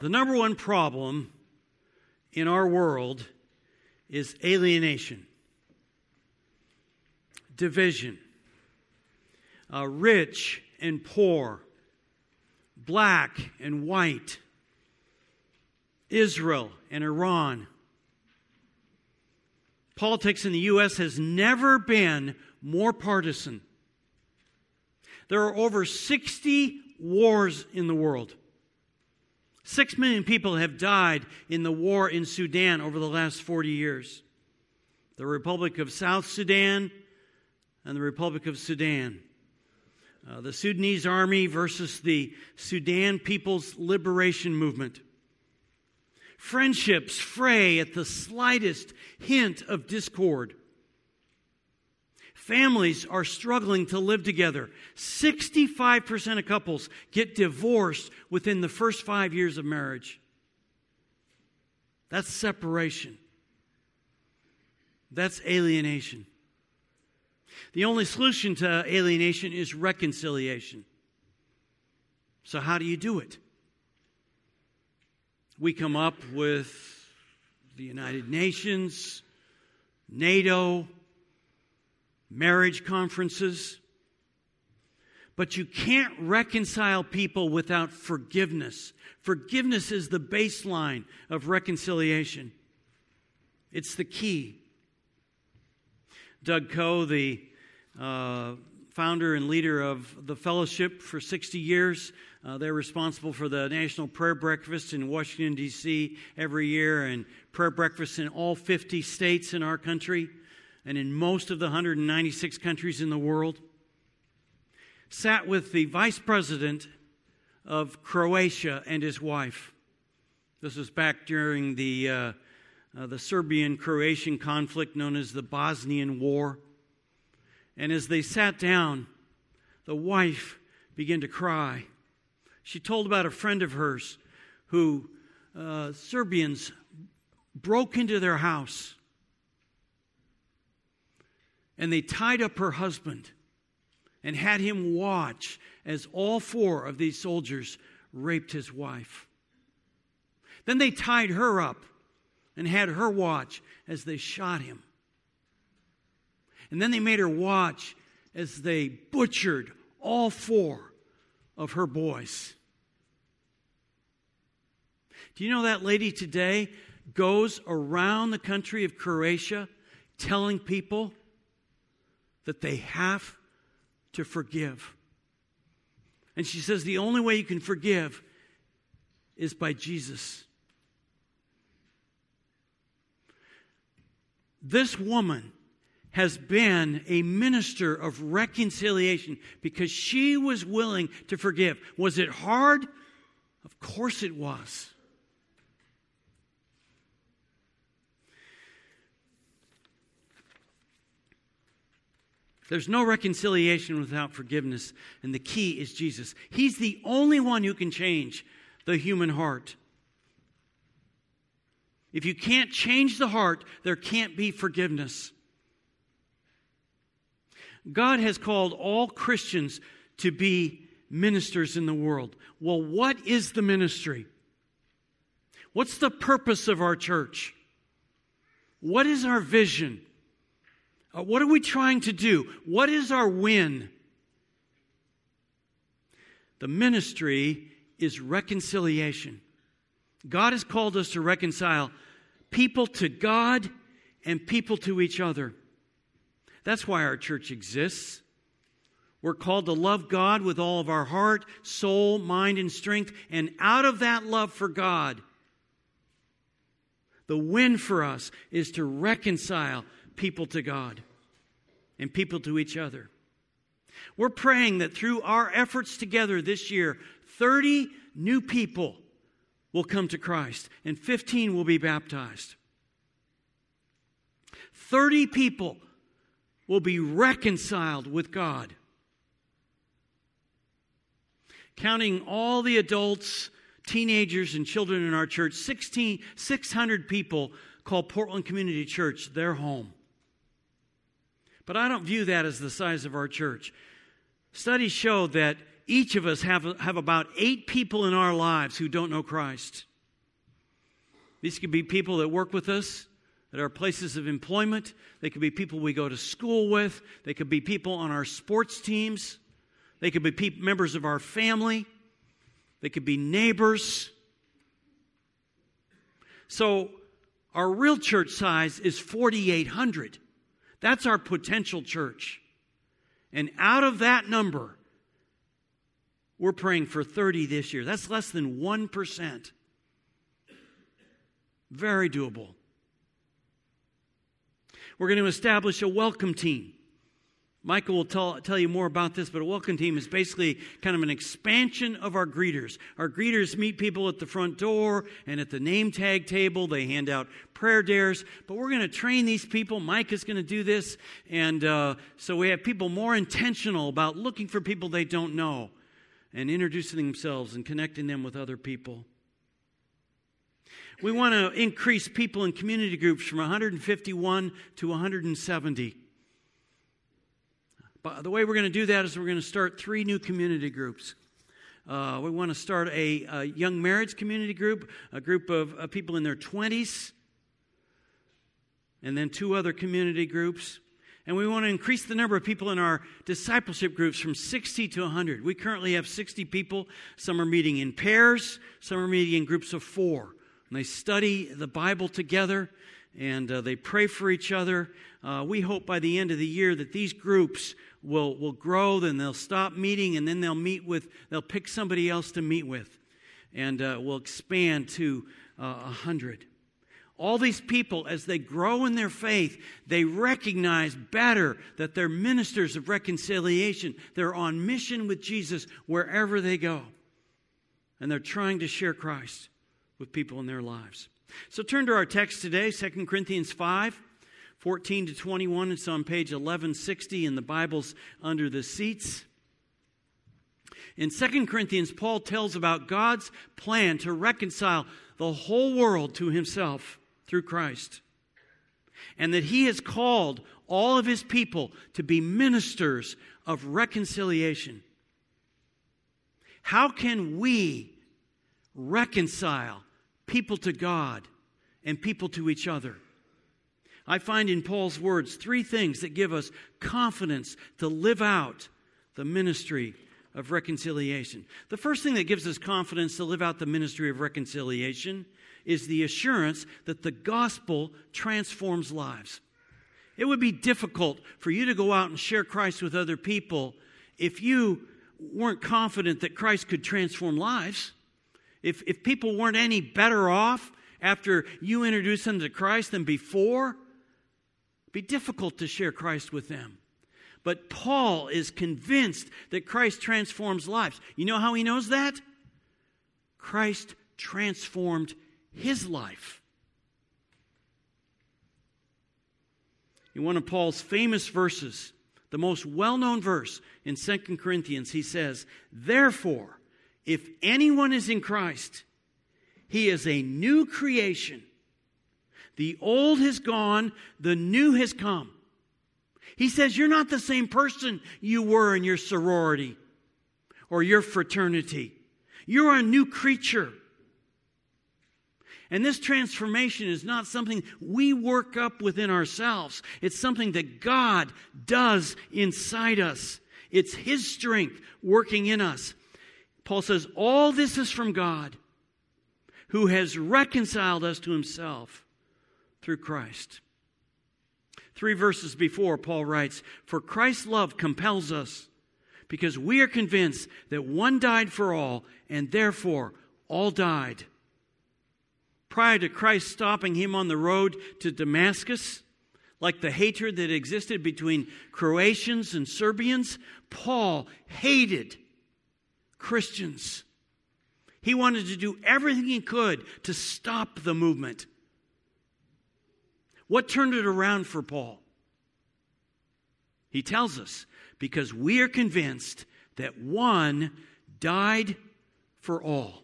The number one problem in our world is alienation, division, uh, rich and poor, black and white, Israel and Iran. Politics in the U.S. has never been more partisan. There are over 60 wars in the world. Six million people have died in the war in Sudan over the last 40 years. The Republic of South Sudan and the Republic of Sudan. Uh, the Sudanese army versus the Sudan People's Liberation Movement. Friendships fray at the slightest hint of discord. Families are struggling to live together. 65% of couples get divorced within the first five years of marriage. That's separation. That's alienation. The only solution to alienation is reconciliation. So, how do you do it? We come up with the United Nations, NATO, marriage conferences. But you can't reconcile people without forgiveness. Forgiveness is the baseline of reconciliation, it's the key. Doug Coe, the uh, founder and leader of the fellowship for 60 years, uh, they're responsible for the National Prayer Breakfast in Washington, D.C. every year and prayer breakfasts in all 50 states in our country and in most of the 196 countries in the world, sat with the vice president of Croatia and his wife. This was back during the, uh, uh, the Serbian Croatian conflict known as the Bosnian War. And as they sat down, the wife began to cry. She told about a friend of hers who uh, Serbians broke into their house and they tied up her husband and had him watch as all four of these soldiers raped his wife. Then they tied her up and had her watch as they shot him. And then they made her watch as they butchered all four of her boys. Do you know that lady today goes around the country of Croatia telling people that they have to forgive. And she says the only way you can forgive is by Jesus. This woman has been a minister of reconciliation because she was willing to forgive. Was it hard? Of course it was. There's no reconciliation without forgiveness, and the key is Jesus. He's the only one who can change the human heart. If you can't change the heart, there can't be forgiveness. God has called all Christians to be ministers in the world. Well, what is the ministry? What's the purpose of our church? What is our vision? Uh, what are we trying to do? What is our win? The ministry is reconciliation. God has called us to reconcile people to God and people to each other. That's why our church exists. We're called to love God with all of our heart, soul, mind, and strength. And out of that love for God, the win for us is to reconcile people to God and people to each other. We're praying that through our efforts together this year, 30 new people will come to Christ and 15 will be baptized. 30 people will be reconciled with God. Counting all the adults, teenagers, and children in our church, 16, 600 people call Portland Community Church their home. But I don't view that as the size of our church. Studies show that each of us have, have about eight people in our lives who don't know Christ. These could be people that work with us at our places of employment. They could be people we go to school with. They could be people on our sports teams. They could be pe- members of our family. They could be neighbors. So, our real church size is 4,800. That's our potential church. And out of that number, we're praying for 30 this year. That's less than 1%. Very doable. We're going to establish a welcome team. Michael will tell, tell you more about this, but a welcome team is basically kind of an expansion of our greeters. Our greeters meet people at the front door and at the name tag table. They hand out prayer dares, but we're going to train these people. Mike is going to do this. And uh, so we have people more intentional about looking for people they don't know and introducing themselves and connecting them with other people. We want to increase people in community groups from 151 to 170. But the way we're going to do that is we're going to start three new community groups. Uh, we want to start a, a, young marriage community group, a group of uh, people in their 20s, and then two other community groups. And we want to increase the number of people in our discipleship groups from 60 to 100. We currently have 60 people. Some are meeting in pairs, some are meeting in groups of four. And they study the Bible together and uh, they pray for each other. Uh, we hope by the end of the year that these groups will, will grow, then they'll stop meeting, and then they'll meet with, they'll pick somebody else to meet with, and uh, will expand to uh, a uh, hundred. All these people, as they grow in their faith, they recognize better that they're ministers of reconciliation. They're on mission with Jesus wherever they go. And they're trying to share Christ with people in their lives. So turn to our text today, 2 Corinthians 5. 14 to 21. It's on page 1160 in the Bibles under the seats. In 2 Corinthians, Paul tells about God's plan to reconcile the whole world to himself through Christ. And that he has called all of his people to be ministers of reconciliation. How can we reconcile people to God and people to each other? I find in Paul's words three things that give us confidence to live out the ministry of reconciliation. The first thing that gives us confidence to live out the ministry of reconciliation is the assurance that the gospel transforms lives. It would be difficult for you to go out and share Christ with other people if you weren't confident that Christ could transform lives. If, if people weren't any better off after you introduced them to Christ than before, be difficult to share Christ with them. But Paul is convinced that Christ transforms lives. You know how he knows that? Christ transformed his life. In one of Paul's famous verses, the most well known verse in 2 Corinthians, he says, Therefore, if anyone is in Christ, he is a new creation. The old has gone, the new has come. He says, You're not the same person you were in your sorority or your fraternity. You're a new creature. And this transformation is not something we work up within ourselves. It's something that God does inside us. It's His strength working in us. Paul says, All this is from God who has reconciled us to Himself through Christ. Three verses before, Paul writes, For Christ's love compels us, because we are convinced that one died for all, and therefore all died. Prior to Christ stopping him on the road to Damascus, like the hatred that existed between Croatians and Serbians, Paul hated Christians. He wanted to do everything he could to stop the movement. What turned it around for Paul? He tells us because we are convinced that one died for all.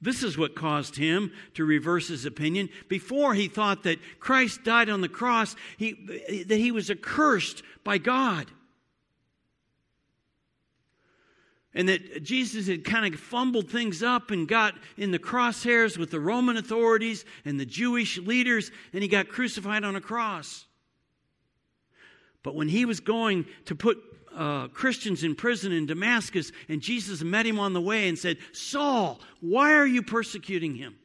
This is what caused him to reverse his opinion. Before he thought that Christ died on the cross, he, that he was accursed by God. And that Jesus had kind of fumbled things up and got in the crosshairs with the Roman authorities and the Jewish leaders, and he got crucified on a cross. But when he was going to put uh, Christians in prison in Damascus, and Jesus met him on the way and said, Saul, why are you persecuting him?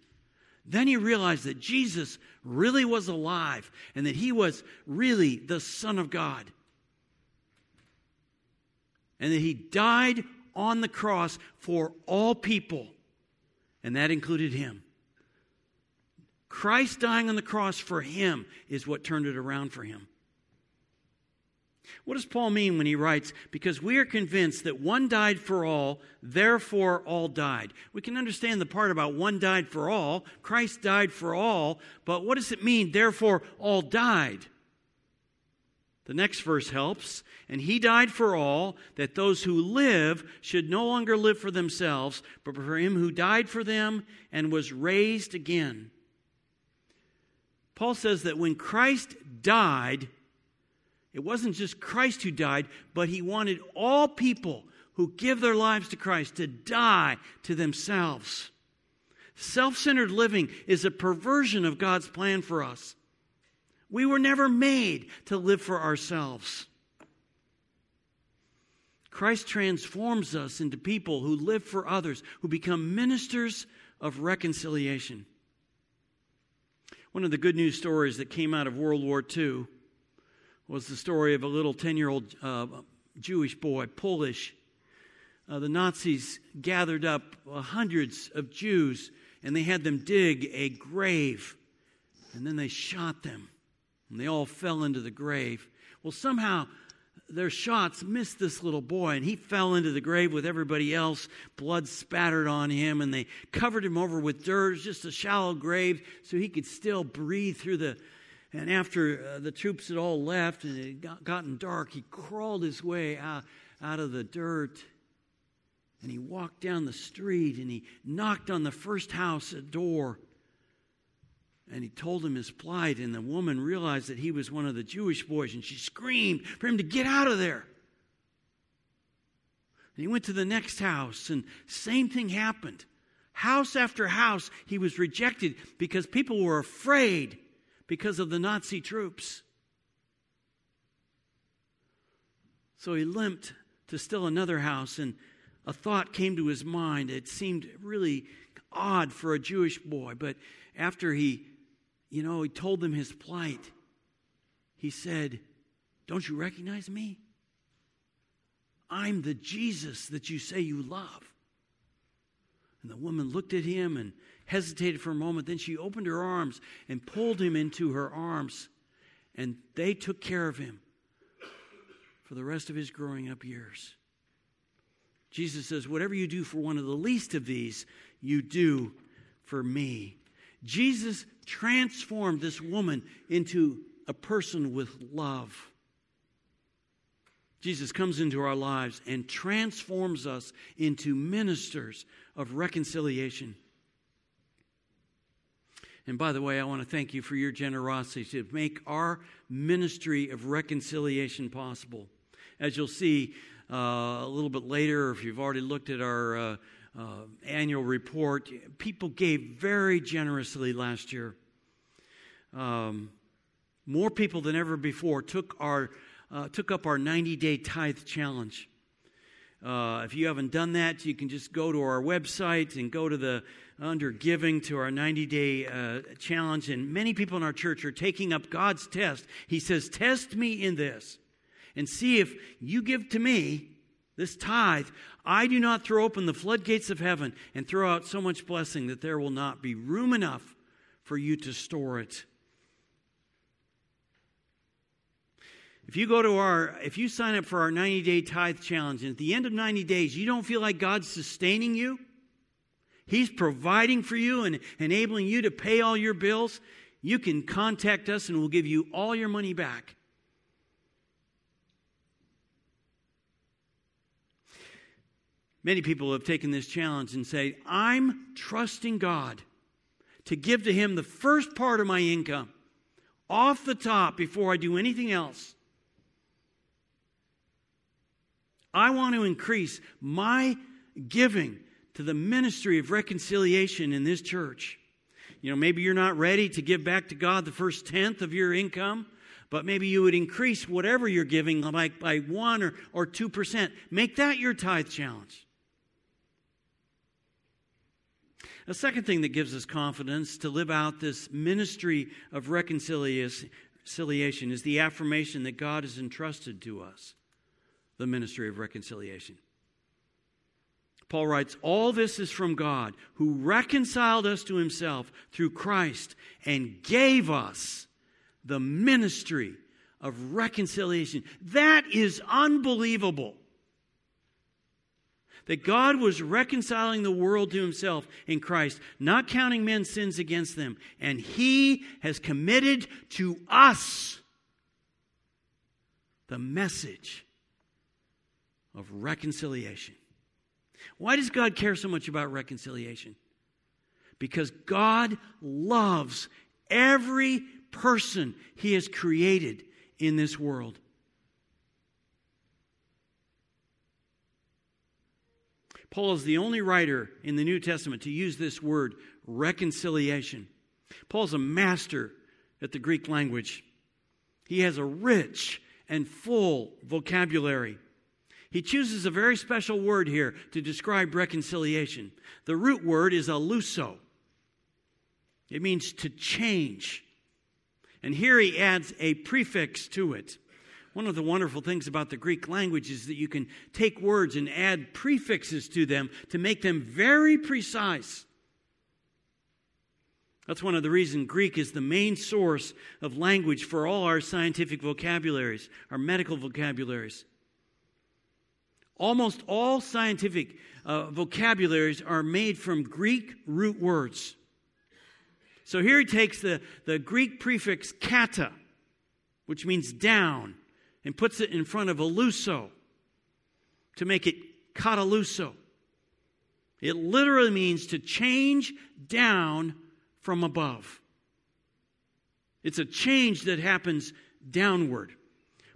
Then he realized that Jesus really was alive and that he was really the Son of God. And that he died on the cross for all people, and that included him. Christ dying on the cross for him is what turned it around for him. What does Paul mean when he writes, Because we are convinced that one died for all, therefore all died? We can understand the part about one died for all. Christ died for all. But what does it mean, therefore all died? The next verse helps. And he died for all, that those who live should no longer live for themselves, but for him who died for them and was raised again. Paul says that when Christ died, it wasn't just Christ who died, but he wanted all people who give their lives to Christ to die to themselves. Self centered living is a perversion of God's plan for us. We were never made to live for ourselves. Christ transforms us into people who live for others, who become ministers of reconciliation. One of the good news stories that came out of World War II was the story of a little 10 year old uh, Jewish boy, Polish. Uh, the Nazis gathered up uh, hundreds of Jews and they had them dig a grave. And then they shot them. And they all fell into the grave. Well, somehow their shots missed this little boy, and he fell into the grave with everybody else. Blood spattered on him, and they covered him over with dirt. Just a shallow grave so he could still breathe through the, and after uh, the troops had all left and it got, gotten dark, he crawled his way out, out of the dirt and he walked down the street and he knocked on the first house door and he told him his plight and the woman realized that he was one of the jewish boys and she screamed for him to get out of there and he went to the next house and same thing happened house after house he was rejected because people were afraid because of the Nazi troops. So he limped to still another house, and a thought came to his mind. It seemed really odd for a Jewish boy, but after he, you know, he told them his plight, he said, Don't you recognize me? I'm the Jesus that you say you love. And the woman looked at him and hesitated for a moment. Then she opened her arms and pulled him into her arms. And they took care of him for the rest of his growing up years. Jesus says, Whatever you do for one of the least of these, you do for me. Jesus transformed this woman into a person with love. Jesus comes into our lives and transforms us into ministers of reconciliation. And by the way, I want to thank you for your generosity to make our ministry of reconciliation possible. As you'll see uh, a little bit later, if you've already looked at our uh, uh, annual report, people gave very generously last year. Um, more people than ever before took, our, uh, took up our 90 day tithe challenge. Uh, if you haven't done that, you can just go to our website and go to the under giving to our 90 day uh, challenge, and many people in our church are taking up God's test. He says, Test me in this and see if you give to me this tithe. I do not throw open the floodgates of heaven and throw out so much blessing that there will not be room enough for you to store it. If you go to our, if you sign up for our 90 day tithe challenge, and at the end of 90 days, you don't feel like God's sustaining you, He's providing for you and enabling you to pay all your bills. You can contact us and we'll give you all your money back. Many people have taken this challenge and say, I'm trusting God to give to Him the first part of my income off the top before I do anything else. I want to increase my giving to the ministry of reconciliation in this church. You know, maybe you're not ready to give back to God the first tenth of your income, but maybe you would increase whatever you're giving like by one or, or two percent. Make that your tithe challenge. A second thing that gives us confidence to live out this ministry of reconciliation is the affirmation that God has entrusted to us the ministry of reconciliation. Paul writes, All this is from God, who reconciled us to himself through Christ and gave us the ministry of reconciliation. That is unbelievable. That God was reconciling the world to himself in Christ, not counting men's sins against them. And he has committed to us the message of reconciliation. Why does God care so much about reconciliation? Because God loves every person He has created in this world. Paul is the only writer in the New Testament to use this word, reconciliation. Paul's a master at the Greek language. He has a rich and full vocabulary. He chooses a very special word here to describe reconciliation. The root word is aluso. It means to change. And here he adds a prefix to it. One of the wonderful things about the Greek language is that you can take words and add prefixes to them to make them very precise. That's one of the reasons Greek is the main source of language for all our scientific vocabularies, our medical vocabularies. Almost all scientific uh, vocabularies are made from Greek root words. So here he takes the, the Greek prefix kata, which means down, and puts it in front of a aluso to make it kataluso. It literally means to change down from above. It's a change that happens downward.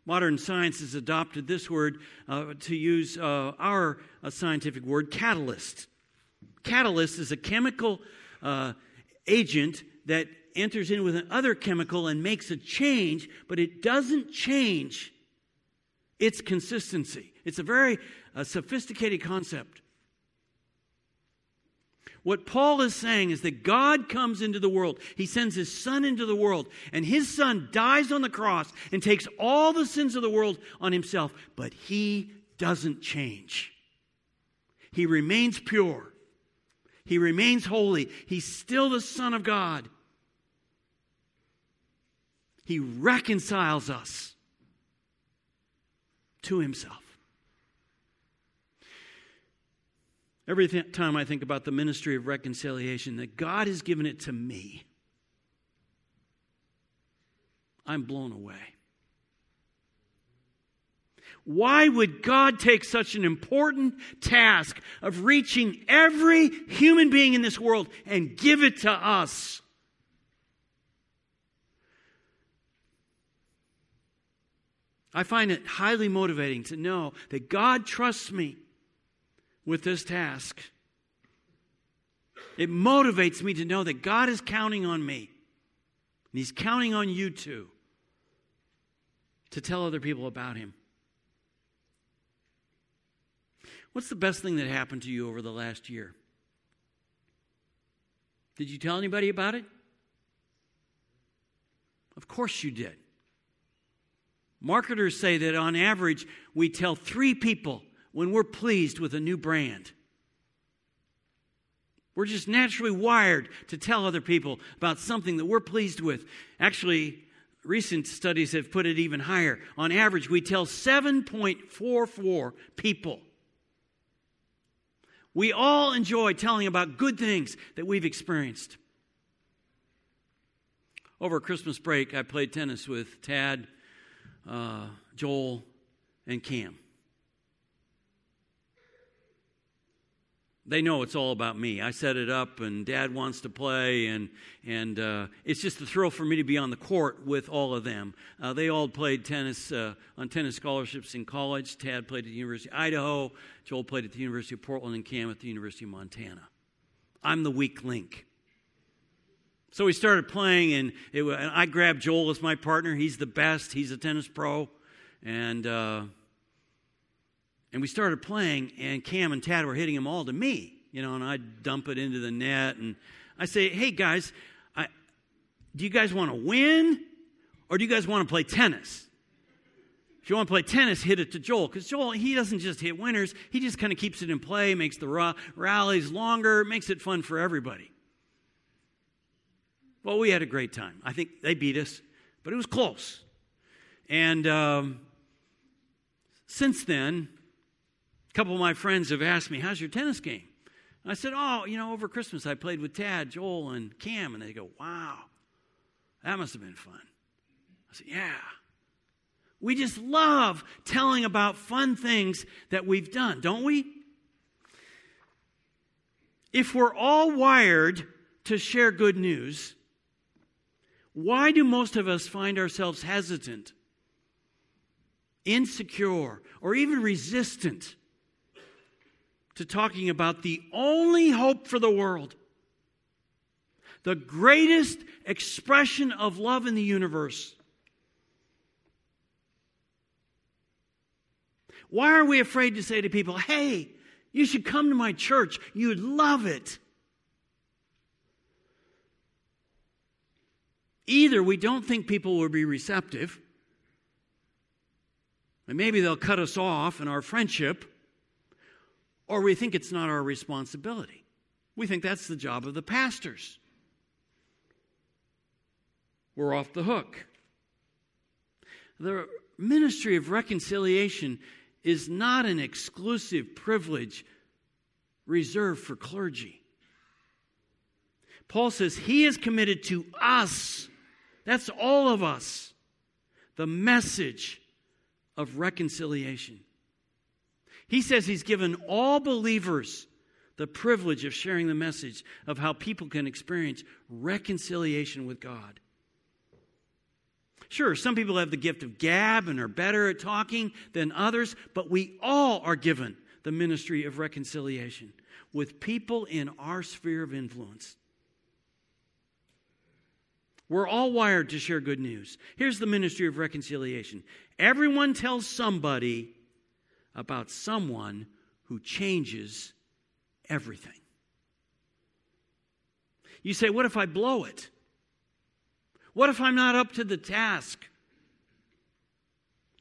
Modern science has adopted this word uh, to use uh, our uh, scientific word, catalyst. Catalyst is a chemical uh, agent that enters in with another chemical and makes a change, but it doesn't change its consistency. It's a very uh, sophisticated concept. What Paul is saying is that God comes into the world. He sends his son into the world, and his son dies on the cross and takes all the sins of the world on himself, but he doesn't change. He remains pure. He remains holy. He's still the Son of God. He reconciles us to himself. Every th- time I think about the ministry of reconciliation, that God has given it to me, I'm blown away. Why would God take such an important task of reaching every human being in this world and give it to us? I find it highly motivating to know that God trusts me with this task. It motivates me to know that God is counting on me. And He's counting on you too to tell other people about Him. What's the best thing that happened to you over the last year? Did you tell anybody about it? Of course you did. Marketers say that on average, we tell three people when we're pleased with a new brand. We're just naturally wired to tell other people about something that we're pleased with. Actually, recent studies have put it even higher. On average, we tell 7.44 people. We all enjoy telling about good things that we've experienced. Over Christmas break, I played tennis with Tad, uh, Joel, and Cam. they know it's all about me. I set it up, and Dad wants to play, and and uh, it's just a thrill for me to be on the court with all of them. Uh, they all played tennis uh, on tennis scholarships in college. Tad played at the University of Idaho. Joel played at the University of Portland, and Cam at the University of Montana. I'm the weak link. So we started playing, and, it, and I grabbed Joel as my partner. He's the best. He's a tennis pro, and uh, and we started playing, and Cam and Tad were hitting them all to me, you know, and I'd dump it into the net. And I say, hey, guys, I, do you guys want to win or do you guys want to play tennis? If you want to play tennis, hit it to Joel. Because Joel, he doesn't just hit winners, he just kind of keeps it in play, makes the ra- rallies longer, makes it fun for everybody. Well, we had a great time. I think they beat us, but it was close. And um, since then, a couple of my friends have asked me, How's your tennis game? And I said, Oh, you know, over Christmas I played with Tad, Joel, and Cam. And they go, Wow, that must have been fun. I said, Yeah. We just love telling about fun things that we've done, don't we? If we're all wired to share good news, why do most of us find ourselves hesitant, insecure, or even resistant to talking about the only hope for the world, the greatest expression of love in the universe. Why are we afraid to say to people, hey, you should come to my church? You'd love it. Either we don't think people will be receptive, and maybe they'll cut us off in our friendship, or we think it's not our responsibility. We think that's the job of the pastors. We're off the hook. The ministry of reconciliation is not an exclusive privilege reserved for clergy. Paul says he is committed to us, that's all of us, the message of reconciliation. He says he's given all believers the privilege of sharing the message of how people can experience reconciliation with God. Sure, some people have the gift of gab and are better at talking than others, but we all are given the ministry of reconciliation with people in our sphere of influence. We're all wired to share good news. Here's the ministry of reconciliation everyone tells somebody about someone who changes everything. You say, What if I blow it? What if I'm not up to the task?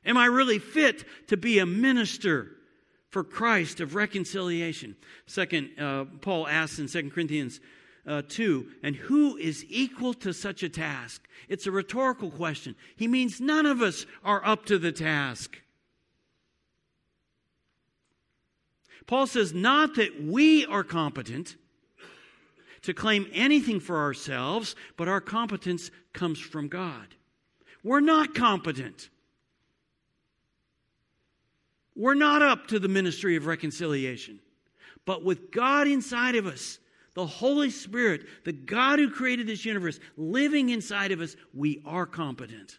Am I really fit to be a minister for Christ of reconciliation? Second, uh, Paul asks in 2 Corinthians uh, 2, and who is equal to such a task? It's a rhetorical question. He means none of us are up to the task. Paul says, not that we are competent to claim anything for ourselves, but our competence comes from God. We're not competent. We're not up to the ministry of reconciliation. But with God inside of us, the Holy Spirit, the God who created this universe, living inside of us, we are competent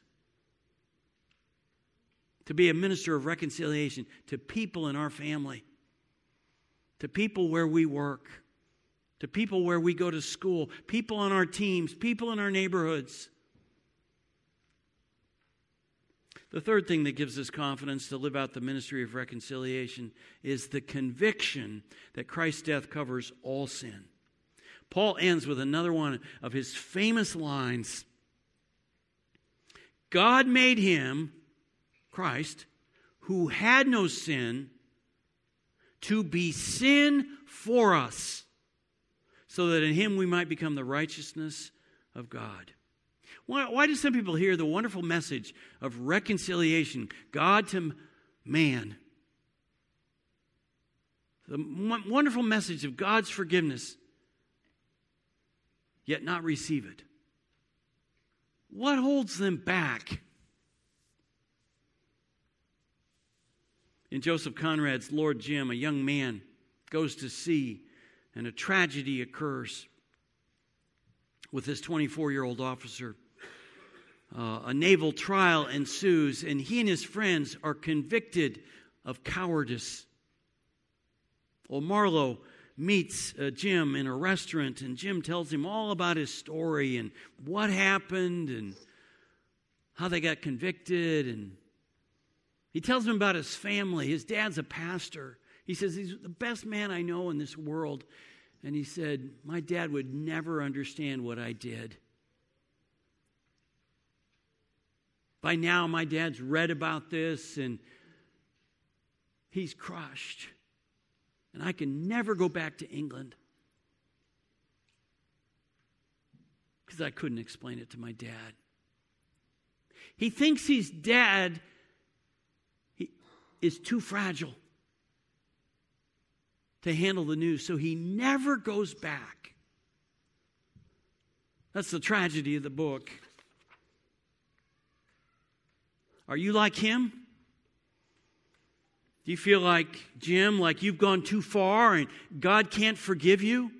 to be a minister of reconciliation to people in our family to people where we work, to people where we go to school, people on our teams, people in our neighborhoods. The third thing that gives us confidence to live out the ministry of reconciliation is the conviction that Christ's death covers all sin. Paul ends with another one of his famous lines God made him, Christ, who had no sin, to be sin for us, so that in him we might become the righteousness of God. Why, why do some people hear the wonderful message of reconciliation, God to man? The wonderful message of God's forgiveness, yet not receive it. What holds them back? In Joseph Conrad's Lord Jim, a young man goes to sea and a tragedy occurs with this 24 year old officer. Uh, a naval trial ensues, and he and his friends are convicted of cowardice. Well, Marlowe meets uh, Jim in a restaurant, and Jim tells him all about his story and what happened and how they got convicted. And he tells him about his family. His dad's a pastor. He says, He's the best man I know in this world. And he said, My dad would never understand what I did. By now, my dad's read about this and he's crushed. And I can never go back to England because I couldn't explain it to my dad. He thinks he's dead, he is too fragile to handle the news, so he never goes back. That's the tragedy of the book. Are you like him? Do you feel like Jim, like you've gone too far and God can't forgive you?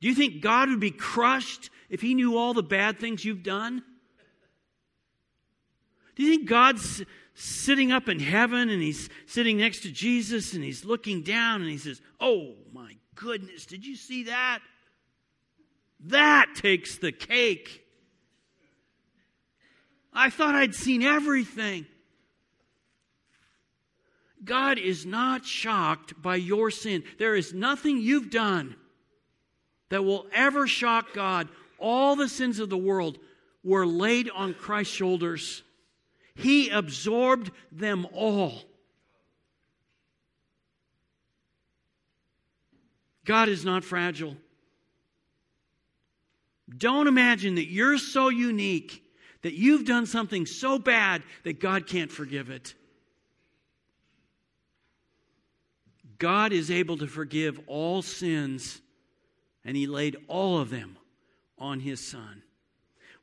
Do you think God would be crushed if he knew all the bad things you've done? Do you think God's sitting up in heaven and he's sitting next to Jesus and he's looking down and he says, Oh my goodness, did you see that? That takes the cake. I thought I'd seen everything. God is not shocked by your sin. There is nothing you've done that will ever shock God. All the sins of the world were laid on Christ's shoulders. He absorbed them all. God is not fragile. Don't imagine that you're so unique that you've done something so bad that God can't forgive it. God is able to forgive all sins, and He laid all of them on His Son.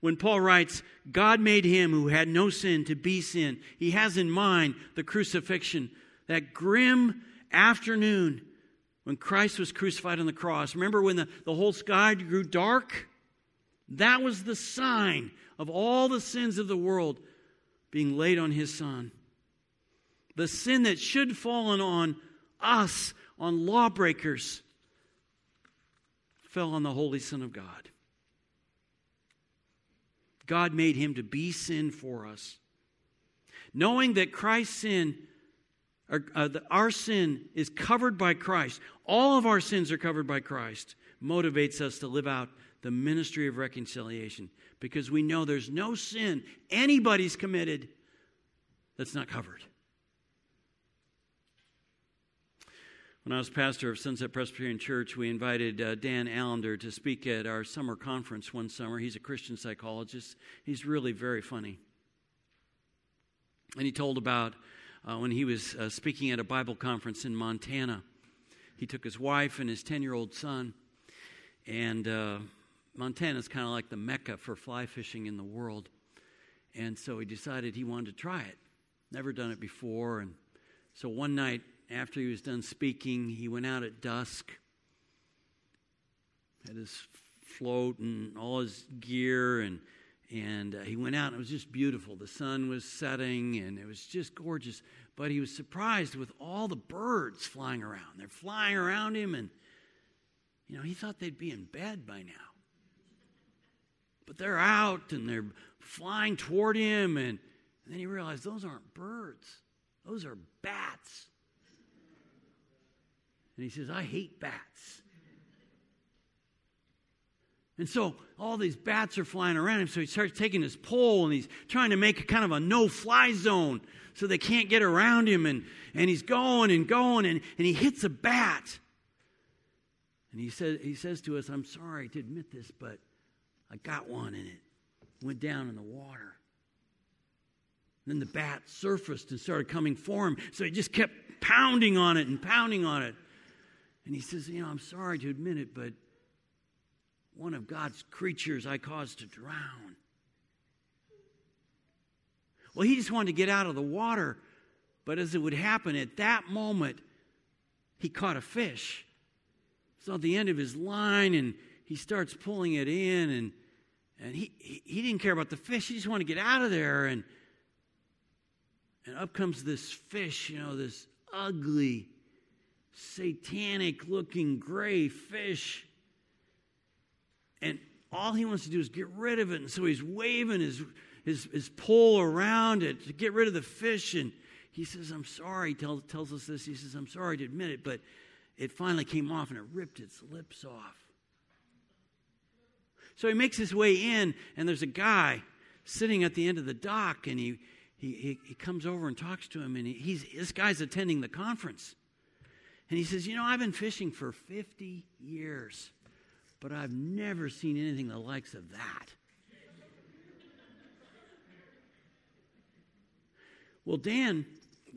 When Paul writes, God made him who had no sin to be sin, he has in mind the crucifixion, that grim afternoon when Christ was crucified on the cross. Remember when the, the whole sky grew dark? That was the sign of all the sins of the world being laid on his son. The sin that should fallen on us, on lawbreakers, fell on the Holy Son of God. God made him to be sin for us. Knowing that Christ's sin, or, uh, our sin is covered by Christ, all of our sins are covered by Christ, motivates us to live out the ministry of reconciliation because we know there's no sin anybody's committed that's not covered. When I was pastor of Sunset Presbyterian Church, we invited uh, Dan Allender to speak at our summer conference one summer. He's a Christian psychologist. He's really very funny. And he told about uh, when he was uh, speaking at a Bible conference in Montana. He took his wife and his 10 year old son, and uh, is kind of like the mecca for fly fishing in the world. And so he decided he wanted to try it. Never done it before. And so one night, after he was done speaking, he went out at dusk, had his float and all his gear, and and uh, he went out, and it was just beautiful. The sun was setting, and it was just gorgeous. But he was surprised with all the birds flying around. They're flying around him, and you know he thought they'd be in bed by now. But they're out and they're flying toward him, and, and then he realized those aren't birds; those are bats. And he says, I hate bats. And so all these bats are flying around him. So he starts taking his pole and he's trying to make a kind of a no fly zone so they can't get around him. And, and he's going and going and, and he hits a bat. And he, said, he says to us, I'm sorry to admit this, but I got one and it went down in the water. then the bat surfaced and started coming for him. So he just kept pounding on it and pounding on it. And he says, You know, I'm sorry to admit it, but one of God's creatures I caused to drown. Well, he just wanted to get out of the water, but as it would happen at that moment, he caught a fish So at the end of his line, and he starts pulling it in, and and he, he, didn't care about the fish. He just wanted to get out of there. And and up comes this fish, you know, this ugly, satanic looking gray fish. And all he wants to do is get rid of it. And so he's waving his, his, his pole around it to get rid of the fish. And he says, I'm sorry. He tell, tells us this. He says, I'm sorry to admit it, but it finally came off and it ripped its lips off. So he makes his way in, and there's a guy sitting at the end of the dock, and he, he, he, comes over and talks to him, and he, he's, this guy's attending the conference. And he says, You know, I've been fishing for 50 years, but I've never seen anything the likes of that. well, Dan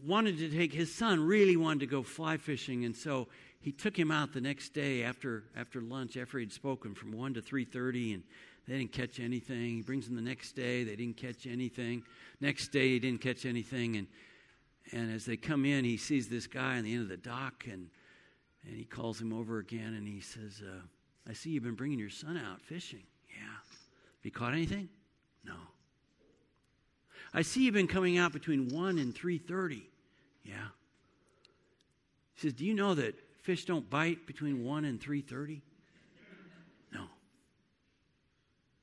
wanted to take his son, really wanted to go fly fishing, and so he took him out the next day after, after lunch, after he'd spoken from 1 to 3.30, and they didn't catch anything. He brings him the next day. They didn't catch anything. Next day, he didn't catch anything. And, and as they come in, he sees this guy on the end of the dock, and, and he calls him over again, and he says, uh, I see you've been bringing your son out fishing. Yeah. Have you caught anything? No. I see you've been coming out between 1 and 3.30. Yeah. He says, do you know that fish don't bite between 1 and 3.30? No.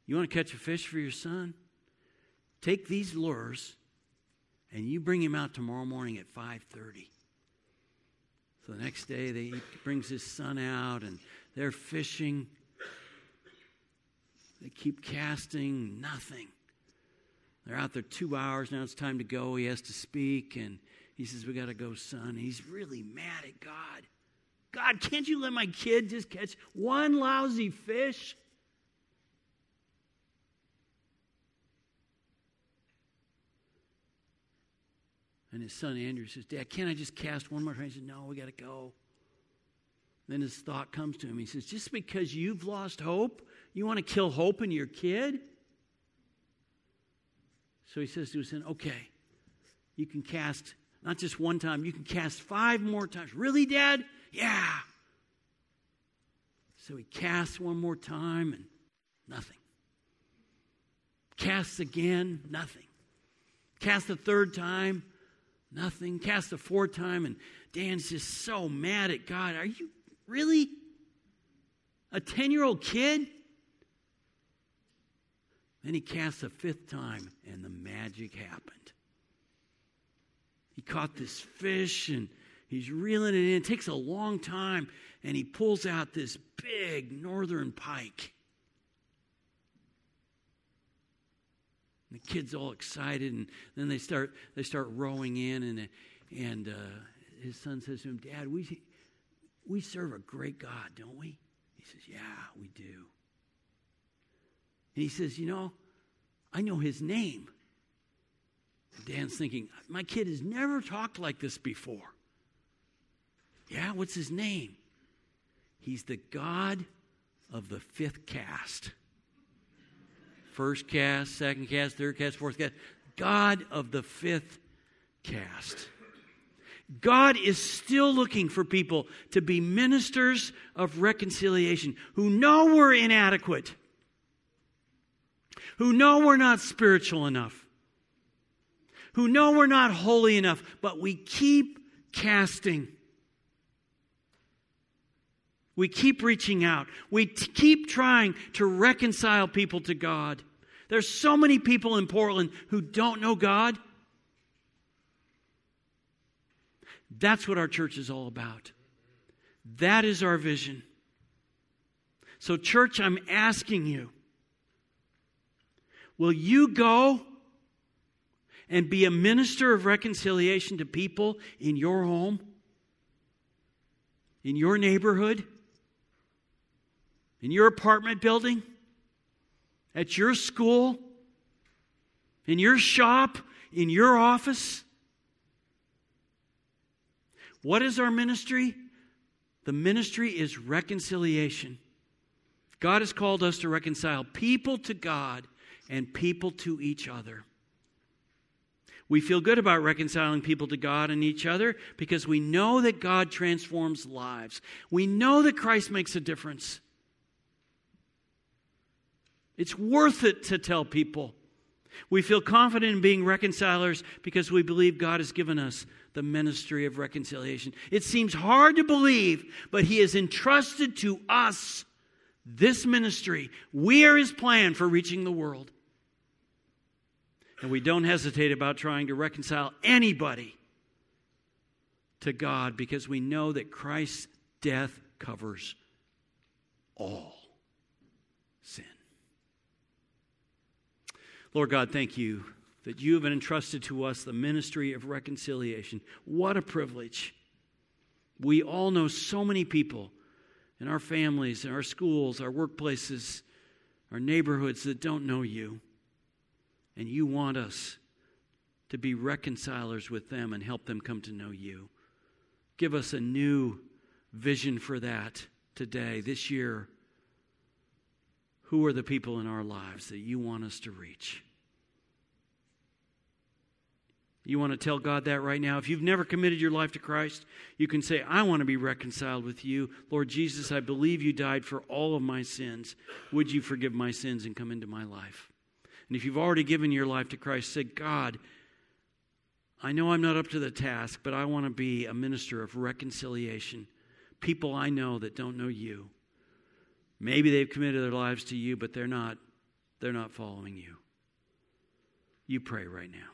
You want to catch a fish for your son? Take these lures and you bring him out tomorrow morning at 5.30. So the next day, they, he brings his son out and they're fishing. They keep casting, nothing. They're out there two hours. Now it's time to go. He has to speak. And he says, We got to go, son. He's really mad at God. God, can't you let my kid just catch one lousy fish? And his son Andrew says, Dad, can't I just cast one more time? He says, No, we got to go. Then his thought comes to him. He says, Just because you've lost hope, you want to kill hope in your kid? So he says to his son, Okay, you can cast not just one time, you can cast five more times. Really, Dad? Yeah. So he casts one more time and nothing. Casts again, nothing. Casts a third time, nothing. Casts a fourth time, and Dan's just so mad at God. Are you really a 10 year old kid? Then he casts a fifth time, and the magic happened. He caught this fish and He's reeling it in. It takes a long time, and he pulls out this big northern pike. And the kid's all excited, and then they start they start rowing in, and and uh, his son says to him, "Dad, we we serve a great God, don't we?" He says, "Yeah, we do." And he says, "You know, I know his name." Dan's thinking, "My kid has never talked like this before." Yeah, what's his name? He's the God of the fifth cast. First cast, second cast, third cast, fourth cast. God of the fifth cast. God is still looking for people to be ministers of reconciliation who know we're inadequate, who know we're not spiritual enough, who know we're not holy enough, but we keep casting. We keep reaching out. We t- keep trying to reconcile people to God. There's so many people in Portland who don't know God. That's what our church is all about. That is our vision. So, church, I'm asking you will you go and be a minister of reconciliation to people in your home, in your neighborhood? In your apartment building, at your school, in your shop, in your office. What is our ministry? The ministry is reconciliation. God has called us to reconcile people to God and people to each other. We feel good about reconciling people to God and each other because we know that God transforms lives. We know that Christ makes a difference. It's worth it to tell people. We feel confident in being reconcilers because we believe God has given us the ministry of reconciliation. It seems hard to believe, but He has entrusted to us this ministry. We are His plan for reaching the world. And we don't hesitate about trying to reconcile anybody to God because we know that Christ's death covers all sin. Lord God, thank you that you have entrusted to us the ministry of reconciliation. What a privilege. We all know so many people in our families, in our schools, our workplaces, our neighborhoods that don't know you. And you want us to be reconcilers with them and help them come to know you. Give us a new vision for that today, this year. Who are the people in our lives that you want us to reach? You want to tell God that right now? If you've never committed your life to Christ, you can say, I want to be reconciled with you. Lord Jesus, I believe you died for all of my sins. Would you forgive my sins and come into my life? And if you've already given your life to Christ, say, God, I know I'm not up to the task, but I want to be a minister of reconciliation. People I know that don't know you. Maybe they've committed their lives to you, but they're not they're not following you. You pray right now.